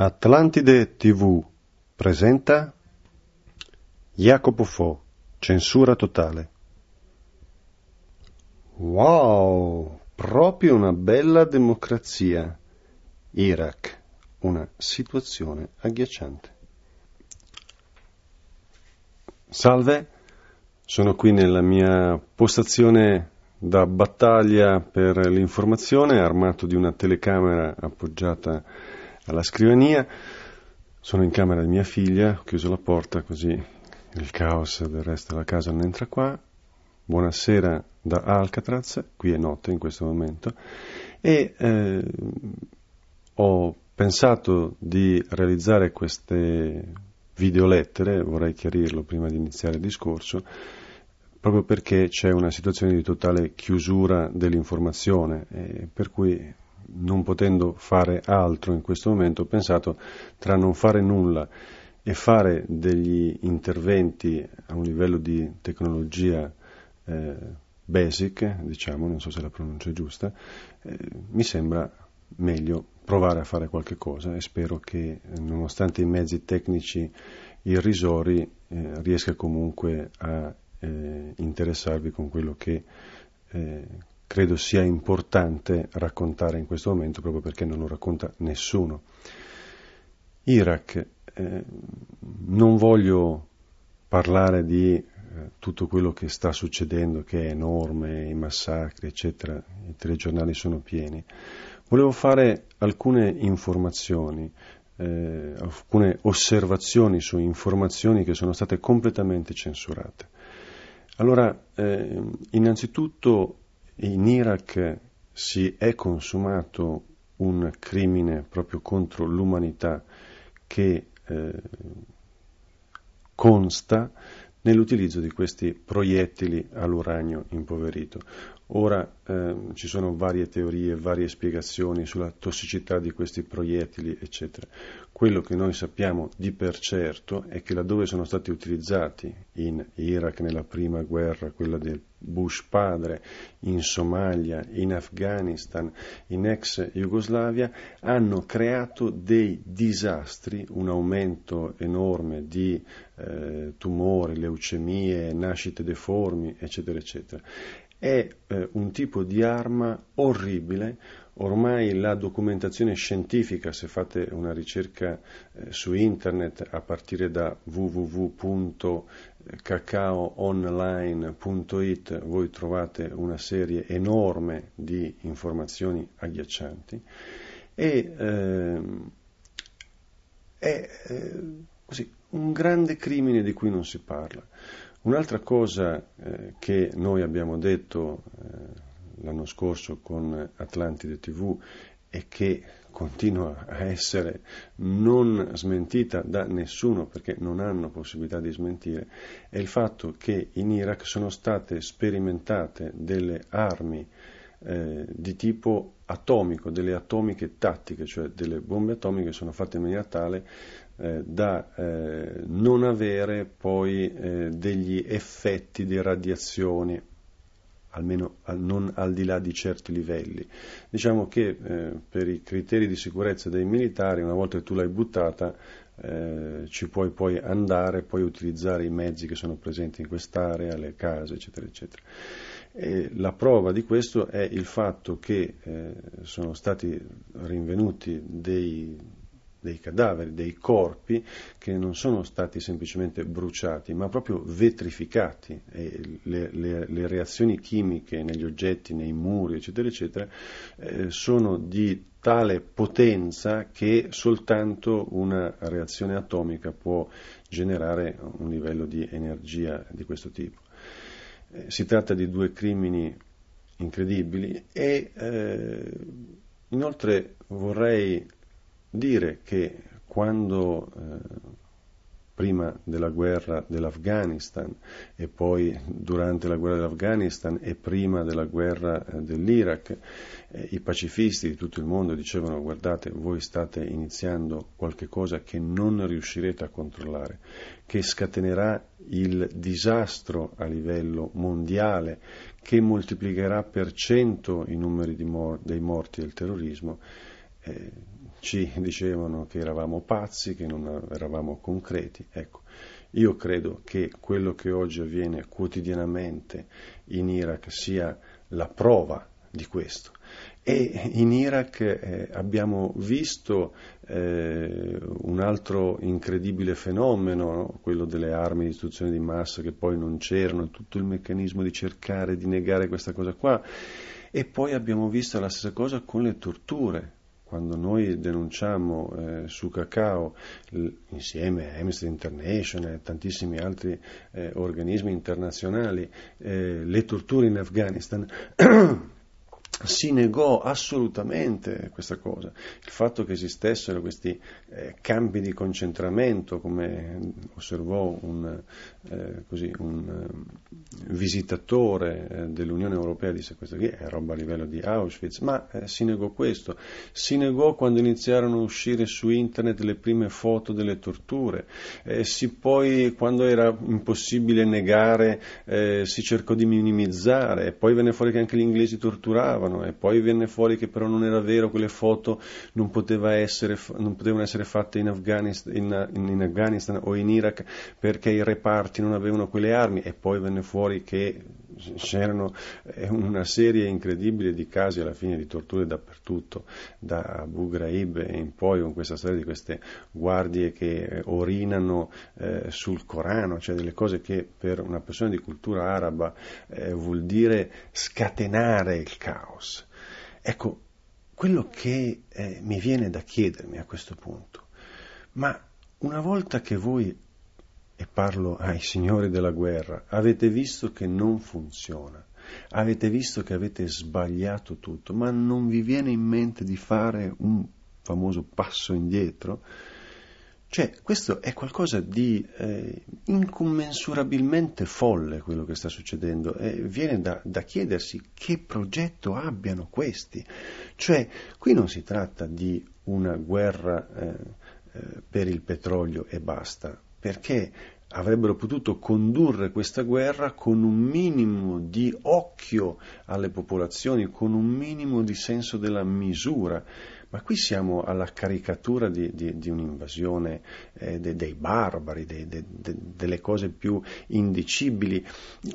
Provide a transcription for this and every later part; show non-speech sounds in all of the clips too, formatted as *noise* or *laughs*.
Atlantide TV presenta Jacopo Fo, censura totale. Wow, proprio una bella democrazia. Iraq, una situazione agghiacciante. Salve, sono qui nella mia postazione da battaglia per l'informazione, armato di una telecamera appoggiata alla scrivania, sono in camera di mia figlia, ho chiuso la porta così il caos del resto della casa non entra qua. Buonasera da Alcatraz, qui è notte in questo momento, e eh, ho pensato di realizzare queste videolettere, vorrei chiarirlo prima di iniziare il discorso, proprio perché c'è una situazione di totale chiusura dell'informazione, per cui non potendo fare altro in questo momento, ho pensato tra non fare nulla e fare degli interventi a un livello di tecnologia eh, basic, diciamo, non so se la pronuncia è giusta, eh, mi sembra meglio provare a fare qualche cosa e spero che nonostante i mezzi tecnici irrisori eh, riesca comunque a eh, interessarvi con quello che eh, credo sia importante raccontare in questo momento proprio perché non lo racconta nessuno. Iraq, eh, non voglio parlare di eh, tutto quello che sta succedendo, che è enorme, i massacri, eccetera, i telegiornali sono pieni. Volevo fare alcune informazioni, eh, alcune osservazioni su informazioni che sono state completamente censurate. Allora, eh, innanzitutto in Iraq si è consumato un crimine proprio contro l'umanità che eh, consta nell'utilizzo di questi proiettili all'uranio impoverito. Ora eh, ci sono varie teorie, varie spiegazioni sulla tossicità di questi proiettili, eccetera. Quello che noi sappiamo di per certo è che laddove sono stati utilizzati in Iraq nella prima guerra, quella del Bush padre, in Somalia, in Afghanistan, in ex Jugoslavia, hanno creato dei disastri, un aumento enorme di eh, tumori, leucemie, nascite deformi, eccetera, eccetera è eh, un tipo di arma orribile, ormai la documentazione scientifica, se fate una ricerca eh, su internet a partire da www.cacaoonline.it, voi trovate una serie enorme di informazioni agghiaccianti e eh, è così, un grande crimine di cui non si parla. Un'altra cosa eh, che noi abbiamo detto eh, l'anno scorso con Atlantide TV e che continua a essere non smentita da nessuno perché non hanno possibilità di smentire, è il fatto che in Iraq sono state sperimentate delle armi eh, di tipo atomico, delle atomiche tattiche, cioè delle bombe atomiche sono fatte in maniera tale eh, da eh, non avere poi eh, degli effetti di radiazione, almeno al, non al di là di certi livelli. Diciamo che eh, per i criteri di sicurezza dei militari, una volta che tu l'hai buttata, eh, ci puoi poi andare, puoi utilizzare i mezzi che sono presenti in quest'area, le case, eccetera, eccetera. E la prova di questo è il fatto che sono stati rinvenuti dei dei cadaveri, dei corpi che non sono stati semplicemente bruciati, ma proprio vetrificati. Le, le, le, reazioni chimiche negli oggetti, nei muri, eccetera, eccetera, eh, sono di tale potenza che soltanto una reazione atomica può generare un livello di energia di questo tipo. Eh, si tratta di due crimini incredibili e eh, inoltre vorrei dire che quando eh, prima della guerra dell'Afghanistan e poi durante la guerra dell'Afghanistan e prima della guerra eh, dell'Iraq, eh, i pacifisti di tutto il mondo dicevano guardate voi state iniziando qualcosa che non riuscirete a controllare, che scatenerà il disastro a livello mondiale, che moltiplicherà per cento i numeri mor- dei morti del terrorismo. Eh, ci dicevano che eravamo pazzi, che non eravamo concreti. Ecco, io credo che quello che oggi avviene quotidianamente in Iraq sia la prova di questo. E in Iraq eh, abbiamo visto eh, un altro incredibile fenomeno, no? quello delle armi di distruzione di massa che poi non c'erano, tutto il meccanismo di cercare di negare questa cosa qua. E poi abbiamo visto la stessa cosa con le torture, quando noi denunciamo eh, su Cacao insieme a Amnesty International e tantissimi altri eh, organismi internazionali eh, le torture in Afghanistan *clears throat* si negò assolutamente questa cosa, il fatto che esistessero questi eh, campi di concentramento, come osservò un, eh, così, un eh, visitatore eh, dell'Unione Europea, disse questo qui è roba a livello di Auschwitz, ma eh, si negò questo, si negò quando iniziarono a uscire su internet le prime foto delle torture, eh, si poi quando era impossibile negare si cercò di minimizzare, poi venne fuori che anche gli inglesi torturavano parlavano e poi venne fuori che però non era vero, quelle foto non, essere, non potevano essere fatte in Afghanistan, in, in Afghanistan o in Iraq perché i reparti non avevano quelle armi e poi venne fuori che c'erano una serie incredibile di casi alla fine di torture dappertutto, da Abu Ghraib in poi con questa storia di queste guardie che orinano eh, sul Corano, cioè delle cose che per una persona di cultura araba eh, vuol dire scatenare il caos. Ecco, quello che eh, mi viene da chiedermi a questo punto, ma una volta che voi e parlo ai signori della guerra, avete visto che non funziona, avete visto che avete sbagliato tutto, ma non vi viene in mente di fare un famoso passo indietro? Cioè, questo è qualcosa di eh, incommensurabilmente folle quello che sta succedendo e viene da, da, chiedersi che progetto abbiano questi. Cioè, qui non si tratta di una guerra eh, eh, per il petrolio e basta, perché avrebbero potuto condurre questa guerra con un minimo di occhio alle popolazioni, con un minimo di senso della misura. Ma qui siamo alla caricatura di, di, di un'invasione eh, de, dei barbari, de, de, delle cose più indicibili.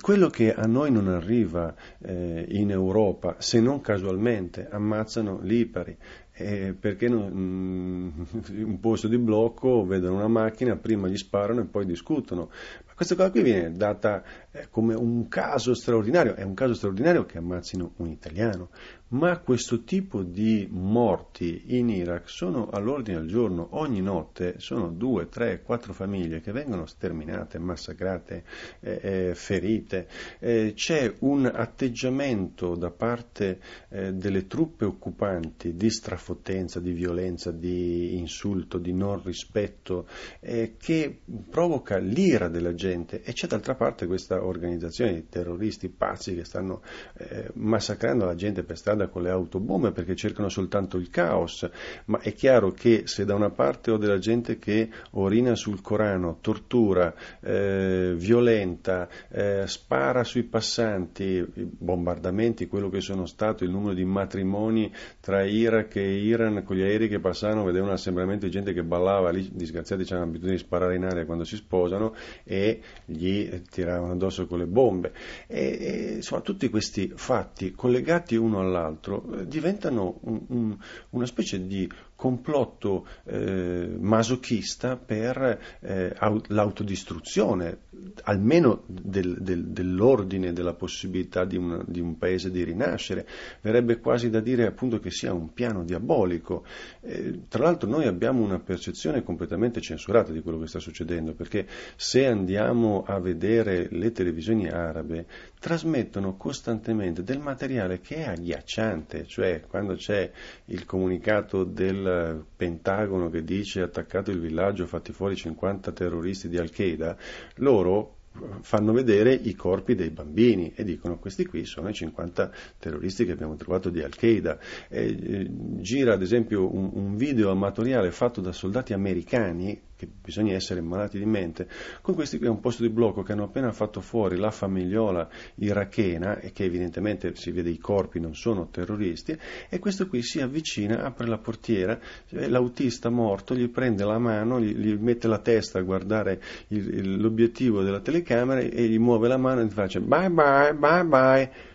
Quello che a noi non arriva eh, in Europa, se non casualmente, ammazzano lipari, eh, perché non, mm, *laughs* un posto di blocco vedono una macchina, prima gli sparano e poi discutono. Ma questa cosa qui viene data eh, come un caso straordinario, è un caso straordinario che ammazzino un italiano, ma questo tipo di morti in Iraq sono all'ordine del giorno, ogni notte sono due, tre, quattro famiglie che vengono sterminate, massacrate, eh, eh, ferite, eh, c'è un atteggiamento da parte eh, delle truppe occupanti di strafottenza, di violenza, di insulto, di non rispetto, eh, che provoca l'ira della gente. E c'è d'altra parte questa organizzazione di terroristi pazzi che stanno eh, massacrando la gente per strada strada con le autobombe perché cercano soltanto il caos, ma è chiaro che se da una parte ho della gente che orina sul Corano, tortura, eh, violenta, eh, spara sui passanti, bombardamenti, quello che sono stato, il numero di matrimoni tra Iraq e Iran con gli aerei che passavano, vedevano assembramento di gente che ballava, lì disgraziati hanno l'abitudine di sparare in aria quando si sposano e gli tiravano addosso con le bombe. E, e, insomma, tutti questi fatti collegati uno all'altro l'altro eh, diventano un, un, una specie di complotto eh, masochista per eh, l'autodistruzione, almeno del, del, dell'ordine, della possibilità di, una, di, un paese di rinascere. Verrebbe quasi da dire appunto che sia un piano diabolico. Eh, tra l'altro noi abbiamo una percezione completamente censurata di quello che sta succedendo, perché se andiamo a vedere le televisioni arabe, trasmettono costantemente del materiale che è agghiacciante, cioè quando c'è il comunicato del Pentagono che dice attaccato il villaggio, fatti fuori 50 terroristi di Al-Qaeda, loro fanno vedere i corpi dei bambini e dicono questi qui sono i 50 terroristi che abbiamo trovato di Al-Qaeda. E, eh, gira ad esempio un, un video amatoriale fatto da soldati americani che bisogna essere malati di mente, con questi qui è un posto di blocco che hanno appena fatto fuori la famigliola irachena e che evidentemente si vede i corpi non sono terroristi e questo qui si avvicina, apre la portiera, l'autista morto gli prende la mano, gli, gli mette la testa a guardare il, l'obiettivo della telecamera e gli muove la mano e gli face bye bye bye bye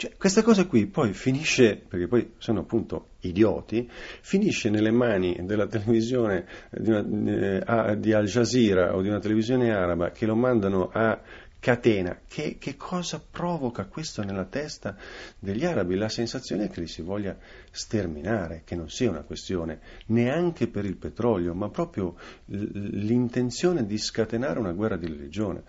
cioè, questa cosa qui poi finisce, perché poi sono appunto idioti, finisce nelle mani della televisione di, una, eh, di Al Jazeera o di una televisione araba che lo mandano a catena. Che, che, cosa provoca questo nella testa degli arabi? La sensazione è che li si voglia sterminare, che non sia una questione neanche per il petrolio, ma proprio l'intenzione di scatenare una guerra di religione.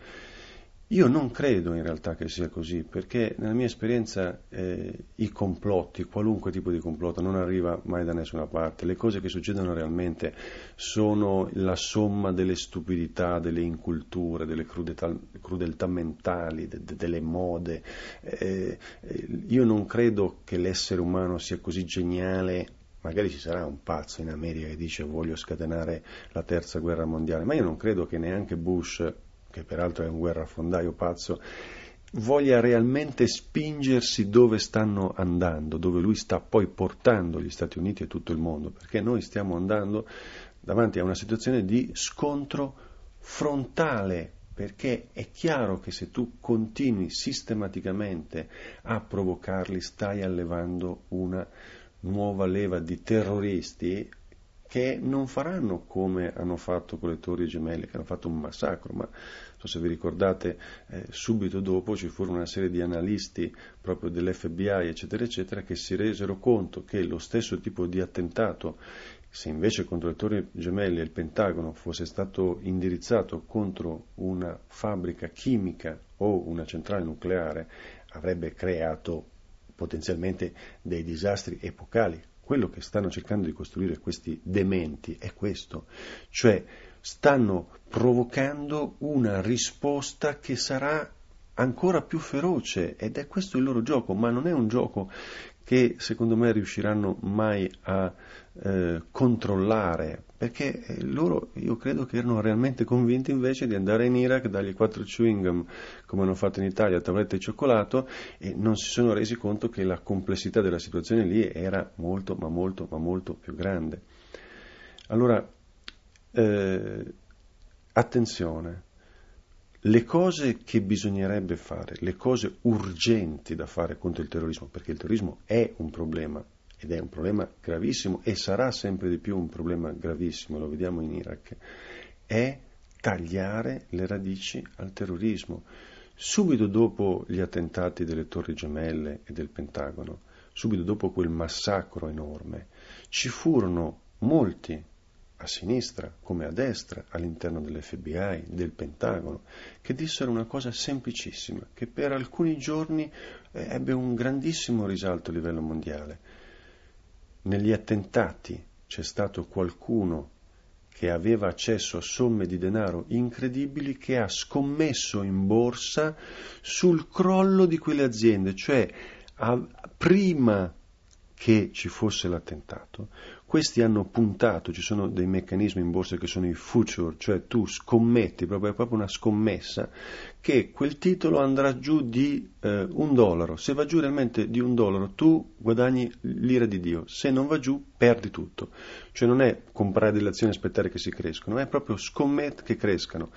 Io non credo in realtà che sia così, perché nella mia esperienza eh, i complotti, qualunque tipo di complotto, non arriva mai da nessuna parte. Le cose che succedono realmente sono la somma delle stupidità, delle inculture, delle crudeltà, crudeltà mentali, de, de, delle mode. Eh, eh, io non credo che l'essere umano sia così geniale magari ci sarà un pazzo in America che dice voglio scatenare la terza guerra mondiale, ma io non credo che neanche Bush che peraltro è un guerrafondaio pazzo, voglia realmente spingersi dove stanno andando, dove lui sta poi portando gli Stati Uniti e tutto il mondo, perché noi stiamo andando davanti a una situazione di scontro frontale, perché è chiaro che se tu continui sistematicamente a provocarli stai allevando una nuova leva di terroristi che non faranno come hanno fatto con le torri gemelle, che hanno fatto un massacro, ma non so se vi ricordate, eh, subito dopo ci furono una serie di analisti proprio dell'FBI, eccetera, eccetera, che si resero conto che lo stesso tipo di attentato, se invece contro le torri gemelle il Pentagono fosse stato indirizzato contro una fabbrica chimica o una centrale nucleare, avrebbe creato potenzialmente dei disastri epocali quello che stanno cercando di costruire questi dementi è questo, cioè stanno provocando una risposta che sarà ancora più feroce ed è questo il loro gioco, ma non è un gioco che secondo me riusciranno mai a eh, controllare, perché eh, loro io credo che erano realmente convinti invece di andare in Iraq, dargli quattro chewing gum come hanno fatto in Italia, tavolette di cioccolato e non si sono resi conto che la complessità della situazione lì era molto ma molto ma molto più grande. Allora, eh, attenzione, le cose che bisognerebbe fare, le cose urgenti da fare contro il terrorismo, perché il terrorismo è un problema ed è un problema gravissimo e sarà sempre di più un problema gravissimo, lo vediamo in Iraq, è tagliare le radici al terrorismo. Subito dopo gli attentati delle Torri Gemelle e del Pentagono, subito dopo quel massacro enorme, ci furono molti a sinistra come a destra, all'interno dell'FBI, del Pentagono, che dissero una cosa semplicissima, che per alcuni giorni eh, ebbe un grandissimo risalto a livello mondiale. Negli attentati c'è stato qualcuno che aveva accesso a somme di denaro incredibili che ha scommesso in borsa sul crollo di quelle aziende, cioè a, prima che ci fosse l'attentato, questi hanno puntato, ci sono dei meccanismi in borsa che sono i future, cioè tu scommetti, proprio, è proprio una scommessa, che quel titolo andrà giù di eh, un dollaro. Se va giù realmente di un dollaro, tu guadagni l'ira di Dio. Se non va giù, perdi tutto. Cioè non è comprare delle azioni e aspettare che si crescano, è proprio scommettere che crescano.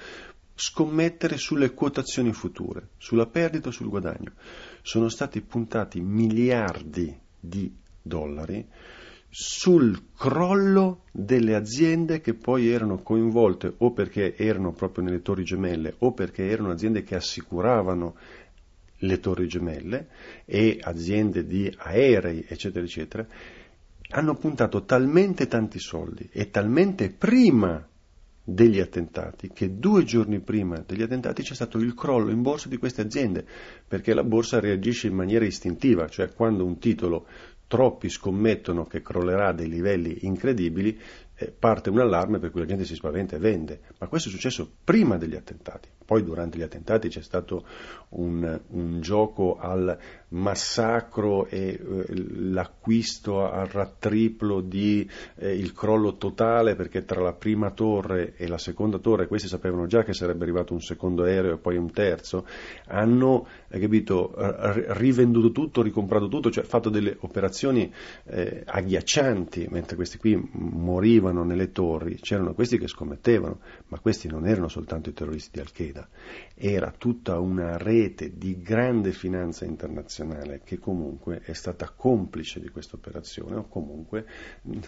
Scommettere sulle quotazioni future, sulla perdita o sul guadagno. Sono stati puntati miliardi di dollari sul crollo delle aziende che poi erano coinvolte o perché erano proprio nelle torri gemelle o perché erano aziende che assicuravano le torri gemelle e aziende di aerei, eccetera, eccetera, hanno puntato talmente tanti soldi e talmente prima degli attentati che due giorni prima degli attentati c'è stato il crollo in borsa di queste aziende perché la borsa reagisce in maniera istintiva, cioè quando un titolo troppi scommettono che crollerà a dei livelli incredibili, eh, parte un allarme per cui la gente si spaventa e vende. Ma questo è successo prima degli attentati, Poi durante gli attentati c'è stato un, un gioco al massacro e eh, l'acquisto al rattriplo di eh, il crollo totale perché tra la prima torre e la seconda torre, questi sapevano già che sarebbe arrivato un secondo aereo e poi un terzo, hanno capito, rivenduto tutto, ricomprato tutto, cioè fatto delle operazioni eh, agghiaccianti, mentre questi qui morivano nelle torri, c'erano questi che scommettevano, ma questi non erano soltanto i terroristi di Al-Qaeda, era tutta una rete di grande finanza internazionale che comunque è stata complice di questa operazione o comunque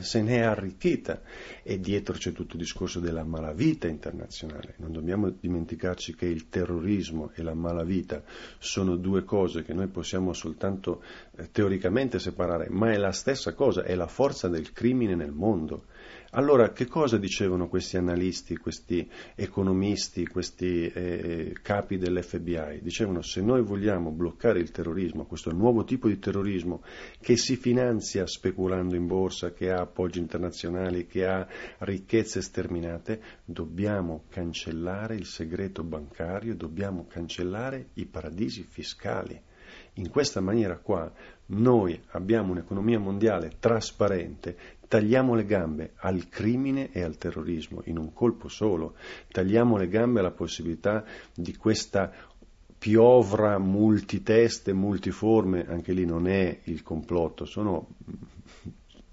se ne è arricchita e dietro c'è tutto il discorso della malavita internazionale. Non dobbiamo dimenticarci che il terrorismo e la malavita sono due cose che noi possiamo soltanto eh, teoricamente separare, ma è la stessa cosa, è la forza del crimine nel mondo. Allora, che cosa dicevano questi analisti, questi economisti, questi eh, capi dell'FBI? Dicevano se noi vogliamo bloccare il terrorismo, questo nuovo tipo di terrorismo che si finanzia speculando in borsa, che ha appoggi internazionali, che ha ricchezze sterminate, dobbiamo cancellare il segreto bancario, dobbiamo cancellare i paradisi fiscali. In questa maniera qua noi abbiamo un'economia mondiale trasparente, tagliamo le gambe al crimine e al terrorismo in un colpo solo, tagliamo le gambe alla possibilità di questa piovra multiteste, multiforme, anche lì non è il complotto, sono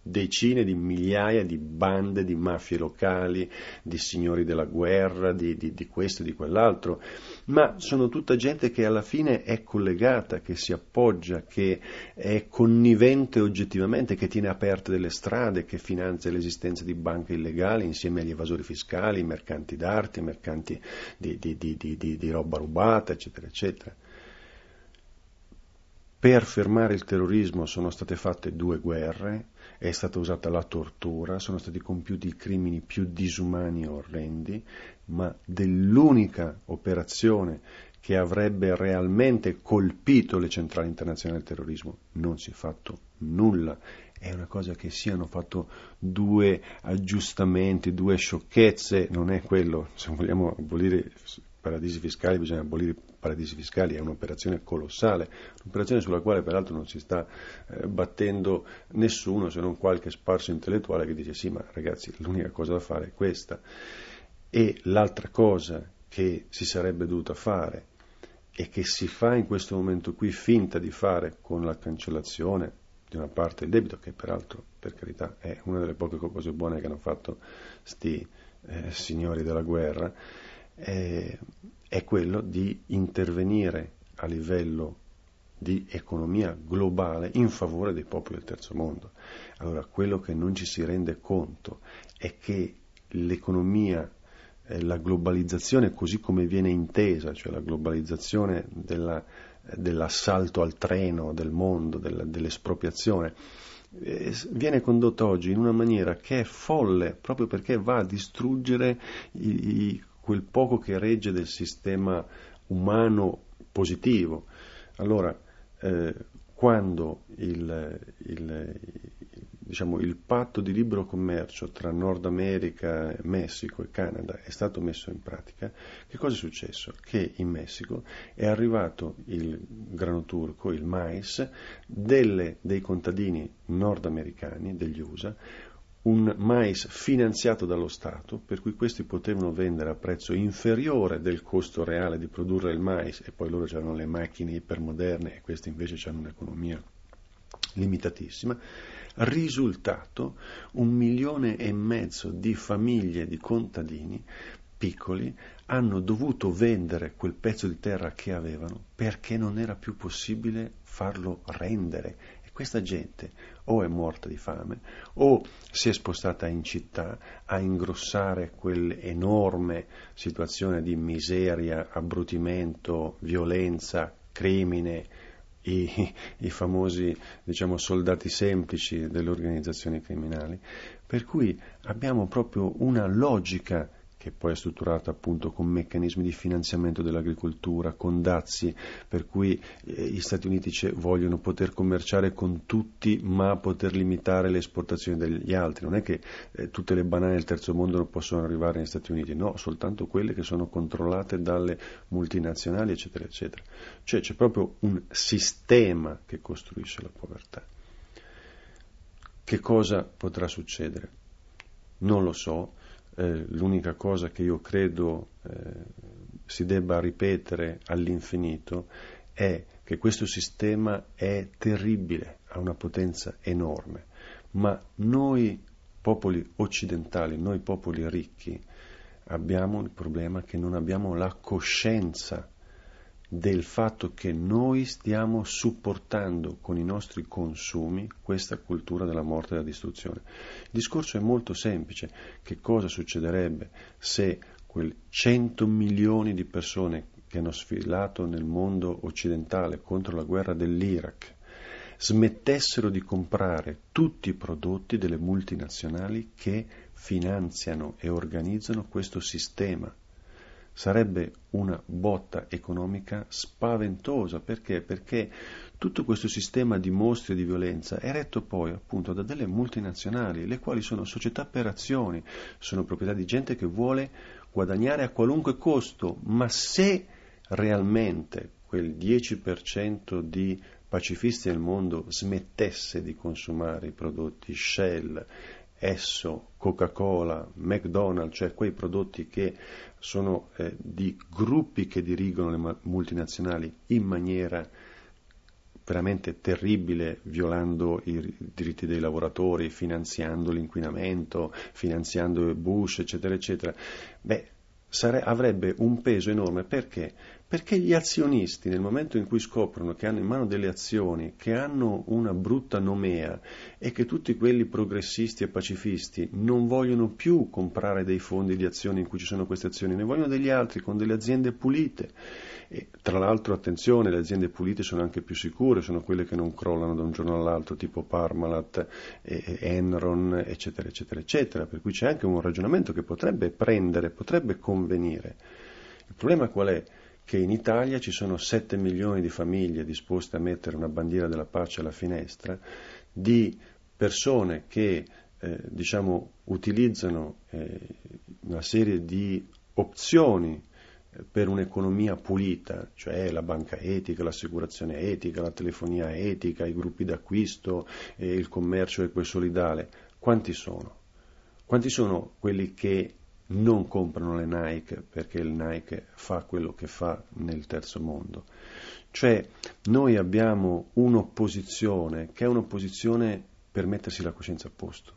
decine di migliaia di bande di mafie locali, di signori della guerra, di, di, di, questo e di quell'altro, ma sono tutta gente che alla fine è collegata, che si appoggia, che è connivente oggettivamente, che tiene aperte delle strade, che finanzia l'esistenza di banche illegali insieme agli evasori fiscali, mercanti d'arte, mercanti di, di roba rubata, eccetera, eccetera. Per fermare il terrorismo sono state fatte due guerre, è stata usata la tortura, sono stati compiuti i crimini più disumani e orrendi, ma dell'unica operazione che avrebbe realmente colpito le centrali internazionali del terrorismo non si è fatto nulla. È una cosa che siano fatto due aggiustamenti, due sciocchezze, non è quello. Se vogliamo abolire paradisi fiscali bisogna abolire i paradisi fiscali, è un'operazione colossale, un'operazione sulla quale peraltro non si sta eh, battendo nessuno se non qualche sparso intellettuale che dice sì ma ragazzi l'unica cosa da fare è questa. E l'altra cosa che si sarebbe dovuta fare e che si fa in questo momento qui finta di fare con la cancellazione di una parte del debito, che peraltro per carità è una delle poche cose buone che hanno fatto sti eh, signori della guerra, è, è quello di intervenire a livello di economia globale in favore dei popoli del terzo mondo. Allora, quello che non ci si rende conto è che l'economia, eh, la globalizzazione così come viene intesa, cioè la globalizzazione della, dell'assalto al treno del mondo, della, dell'espropriazione, eh, viene condotta oggi in una maniera che è folle proprio perché va a distruggere i, i quel poco che regge del sistema umano positivo. Allora, eh, quando il, il, diciamo, il, patto di libero commercio tra Nord America, Messico e Canada è stato messo in pratica, che cosa è successo? Che in Messico è arrivato il grano turco, il mais, delle, dei contadini nordamericani, degli USA, un mais finanziato dallo Stato, per cui questi potevano vendere a prezzo inferiore del costo reale di produrre il mais e poi loro c'erano le macchine ipermoderne e questi invece hanno un'economia limitatissima. Risultato un milione e mezzo di famiglie di contadini piccoli hanno dovuto vendere quel pezzo di terra che avevano perché non era più possibile farlo rendere questa gente o è morta di fame o si è spostata in città a ingrossare quell'enorme situazione di miseria, abbrutimento, violenza, crimine, i, i, famosi diciamo, soldati semplici delle organizzazioni criminali, per cui abbiamo proprio una logica che poi è strutturata appunto con meccanismi di finanziamento dell'agricoltura, con dazi, per cui eh, gli Stati Uniti vogliono poter commerciare con tutti ma poter limitare le esportazioni degli altri. Non è che eh, tutte le banane del terzo mondo non possono arrivare negli Stati Uniti, no, soltanto quelle che sono controllate dalle multinazionali, eccetera, eccetera. Cioè c'è proprio un sistema che costruisce la povertà. Che cosa potrà succedere? Non lo so, eh, l'unica cosa che io credo eh, si debba ripetere all'infinito è che questo sistema è terribile, ha una potenza enorme, ma noi popoli occidentali, noi popoli ricchi, abbiamo il problema che non abbiamo la coscienza del fatto che noi stiamo supportando con i nostri consumi questa cultura della morte e della distruzione. Il discorso è molto semplice. Che cosa succederebbe se quel 100 milioni di persone che hanno sfilato nel mondo occidentale contro la guerra dell'Iraq smettessero di comprare tutti i prodotti delle multinazionali che finanziano e organizzano questo sistema sarebbe una botta economica spaventosa. Perché? Perché tutto questo sistema di mostri e di violenza è retto poi appunto da delle multinazionali, le quali sono società per azioni, sono proprietà di gente che vuole guadagnare a qualunque costo, ma se realmente quel 10% di pacifisti nel mondo smettesse di consumare i prodotti Shell, Esso, Coca-Cola, McDonald's, cioè quei prodotti che sono eh, di gruppi che dirigono le multinazionali in maniera veramente terribile, violando i diritti dei lavoratori, finanziando l'inquinamento, finanziando Bush, eccetera, eccetera, beh, sare- avrebbe un peso enorme perché? Perché gli azionisti, nel momento in cui scoprono che hanno in mano delle azioni che hanno una brutta nomea e che tutti quelli progressisti e pacifisti non vogliono più comprare dei fondi di azioni in cui ci sono queste azioni, ne vogliono degli altri con delle aziende pulite. E, tra l'altro, attenzione, le aziende pulite sono anche più sicure, sono quelle che non crollano da un giorno all'altro, tipo Parmalat, e, Enron, eccetera, eccetera, eccetera. Per cui c'è anche un ragionamento che potrebbe prendere, potrebbe convenire. Il problema qual è? Che in Italia ci sono 7 milioni di famiglie disposte a mettere una bandiera della pace alla finestra, di persone che eh, diciamo, utilizzano eh, una serie di opzioni eh, per un'economia pulita, cioè la banca etica, l'assicurazione etica, la telefonia etica, i gruppi d'acquisto, eh, il commercio equo solidale. Quanti sono? Quanti sono quelli che non comprano le Nike perché il Nike fa quello che fa nel terzo mondo. Cioè noi abbiamo un'opposizione che è un'opposizione per mettersi la coscienza a posto.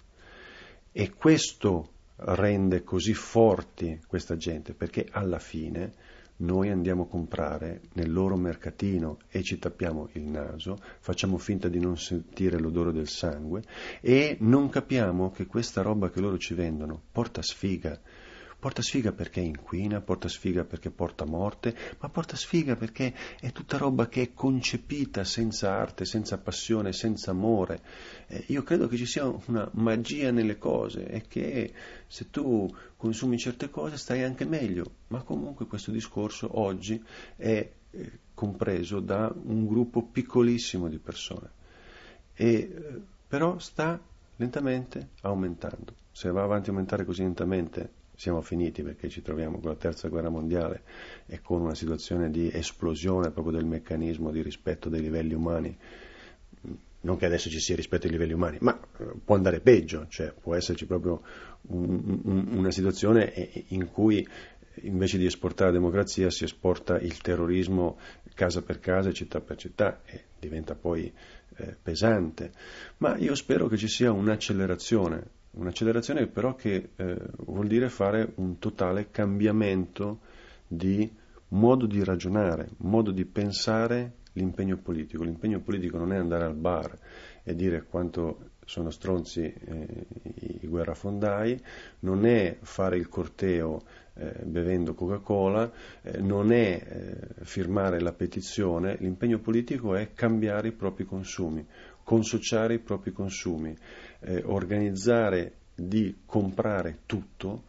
E questo rende così forti questa gente, perché alla fine noi andiamo a comprare nel loro mercatino e ci tappiamo il naso, facciamo finta di non sentire l'odore del sangue e non capiamo che questa roba che loro ci vendono porta sfiga. Porta sfiga perché inquina, porta sfiga perché porta morte, ma porta sfiga perché è tutta roba che è concepita senza arte, senza passione, senza amore. Eh, io credo che ci sia una magia nelle cose e che se tu consumi certe cose stai anche meglio, ma comunque questo discorso oggi è eh, compreso da un gruppo piccolissimo di persone. E, eh, però sta lentamente aumentando. Se va avanti a aumentare così lentamente siamo finiti perché ci troviamo con la terza guerra mondiale e con una situazione di esplosione proprio del meccanismo di rispetto dei livelli umani. Non che adesso ci sia rispetto ai livelli umani, ma eh, può andare peggio, cioè può esserci proprio un, un, una situazione in cui invece di esportare la democrazia si esporta il terrorismo casa per casa città per città e diventa poi eh, pesante. Ma io spero che ci sia un'accelerazione Un'accelerazione però che eh, vuol dire fare un totale cambiamento di modo di ragionare, modo di pensare l'impegno politico. L'impegno politico non è andare al bar e dire quanto sono stronzi eh, i guerrafondai, non è fare il corteo eh, bevendo Coca-Cola, eh, non è eh, firmare la petizione, l'impegno politico è cambiare i propri consumi, consociare i propri consumi, eh, organizzare di comprare tutto,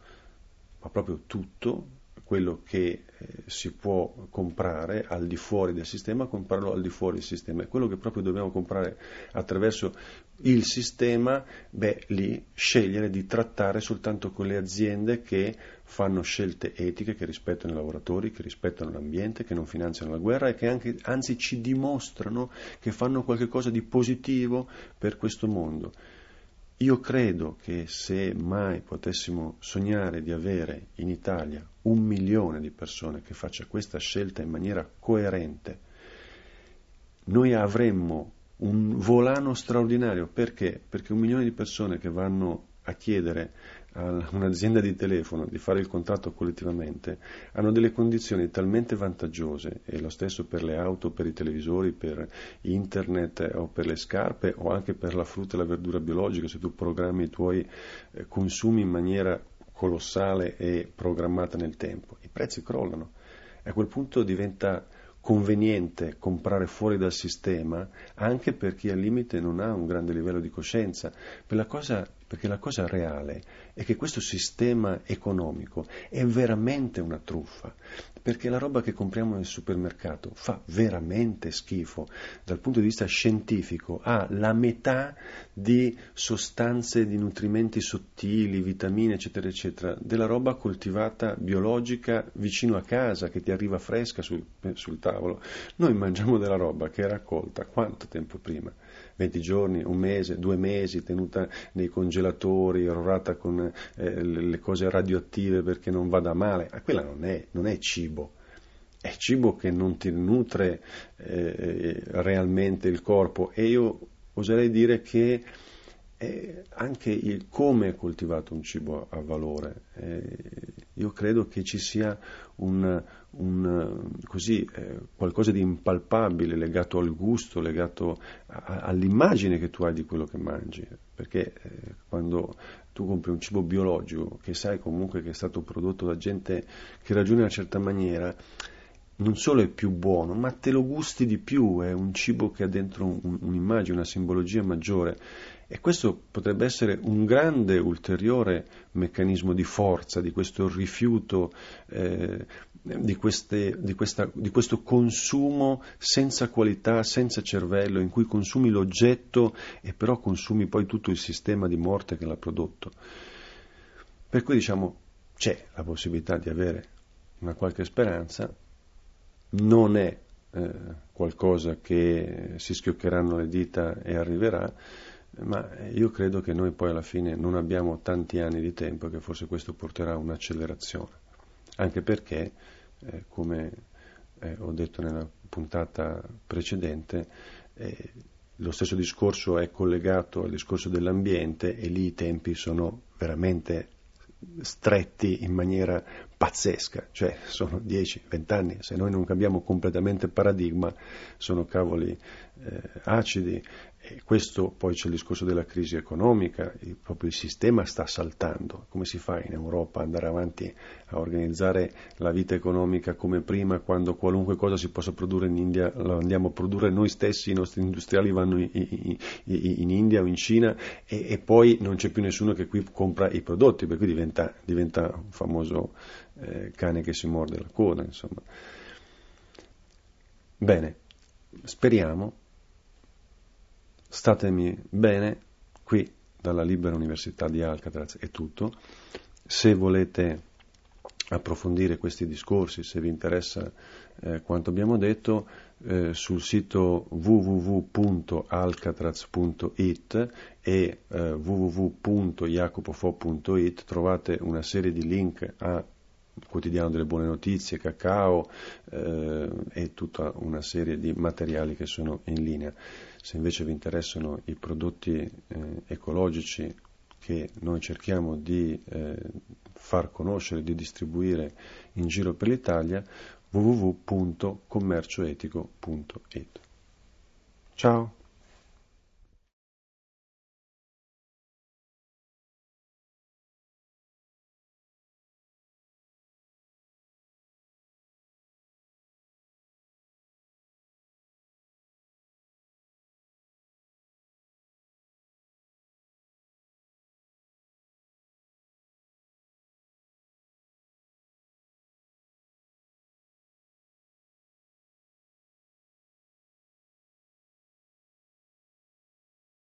ma proprio tutto quello che eh, si può comprare al di fuori del sistema, comprarlo al di fuori del sistema. E quello che proprio dobbiamo comprare attraverso il sistema, beh, lì scegliere di trattare soltanto con le aziende che fanno scelte etiche, che rispettano i lavoratori, che rispettano l'ambiente, che non finanziano la guerra e che anche, anzi ci dimostrano che fanno qualcosa di positivo per questo mondo. Io credo che se mai potessimo sognare di avere in Italia un milione di persone che faccia questa scelta in maniera coerente, noi avremmo un volano straordinario. Perché? Perché un milione di persone che vanno a chiedere un'azienda di telefono di fare il contratto collettivamente hanno delle condizioni talmente vantaggiose e lo stesso per le auto, per i televisori, per internet o per le scarpe o anche per la frutta e la verdura biologica se tu programmi i tuoi eh, consumi in maniera colossale e programmata nel tempo. I prezzi crollano a quel punto diventa conveniente comprare fuori dal sistema anche per chi al limite non ha un grande livello di coscienza, per la cosa perché la cosa reale è che questo sistema economico è veramente una truffa, perché la roba che compriamo nel supermercato fa veramente schifo dal punto di vista scientifico, ha la metà di sostanze, di nutrimenti sottili, vitamine, eccetera, eccetera, della roba coltivata biologica vicino a casa, che ti arriva fresca sul, sul tavolo. Noi mangiamo della roba che è raccolta quanto tempo prima? 20 giorni, un mese, due mesi, tenuta nei congelatori, erorata con eh, le cose radioattive perché non vada male, ah, quella non è, non è cibo, è cibo che non ti nutre eh, realmente il corpo. E io oserei dire che eh, anche il come è coltivato un cibo ha valore. Eh, io credo che ci sia un, un, così, eh, qualcosa di impalpabile legato al gusto, legato a, all'immagine che tu hai di quello che mangi, perché eh, quando tu compri un cibo biologico che sai comunque che è stato prodotto da gente che ragiona in una certa maniera, non solo è più buono, ma te lo gusti di più, è un cibo che ha dentro un, un'immagine, una simbologia maggiore e questo potrebbe essere un grande ulteriore meccanismo di forza di questo rifiuto, eh, di, queste, di, questa, di questo consumo senza qualità, senza cervello, in cui consumi l'oggetto e però consumi poi tutto il sistema di morte che l'ha prodotto. Per cui diciamo c'è la possibilità di avere una qualche speranza, non è eh, qualcosa che si schioccheranno le dita e arriverà, ma io credo che noi poi alla fine non abbiamo tanti anni di tempo e che forse questo porterà a un'accelerazione, anche perché, eh, come eh, ho detto nella puntata precedente, eh, lo stesso discorso è collegato al discorso dell'ambiente e lì i tempi sono veramente stretti in maniera pazzesca, cioè sono 10-20 anni, se noi non cambiamo completamente paradigma sono cavoli eh, acidi e questo poi c'è il discorso della crisi economica, il, proprio il sistema sta saltando. Come si fa in Europa ad andare avanti a organizzare la vita economica come prima, quando qualunque cosa si possa produrre in India la andiamo a produrre noi stessi, i nostri industriali vanno in, in, in India o in Cina e, e, poi non c'è più nessuno che qui compra i prodotti, per cui diventa, diventa un famoso eh, cane che si morde la coda. Insomma. Bene, speriamo Statemi bene, qui dalla Libera Università di Alcatraz è tutto. Se volete approfondire questi discorsi, se vi interessa eh, quanto abbiamo detto, eh, sul sito www.alcatraz.it e eh, www.jacopofo.it trovate una serie di link a quotidiano delle buone notizie, cacao eh, e tutta una serie di materiali che sono in linea. Se invece vi interessano i prodotti eh, ecologici che noi cerchiamo di eh, far conoscere, di distribuire in giro per l'Italia, www.commercioetico.it. Ciao!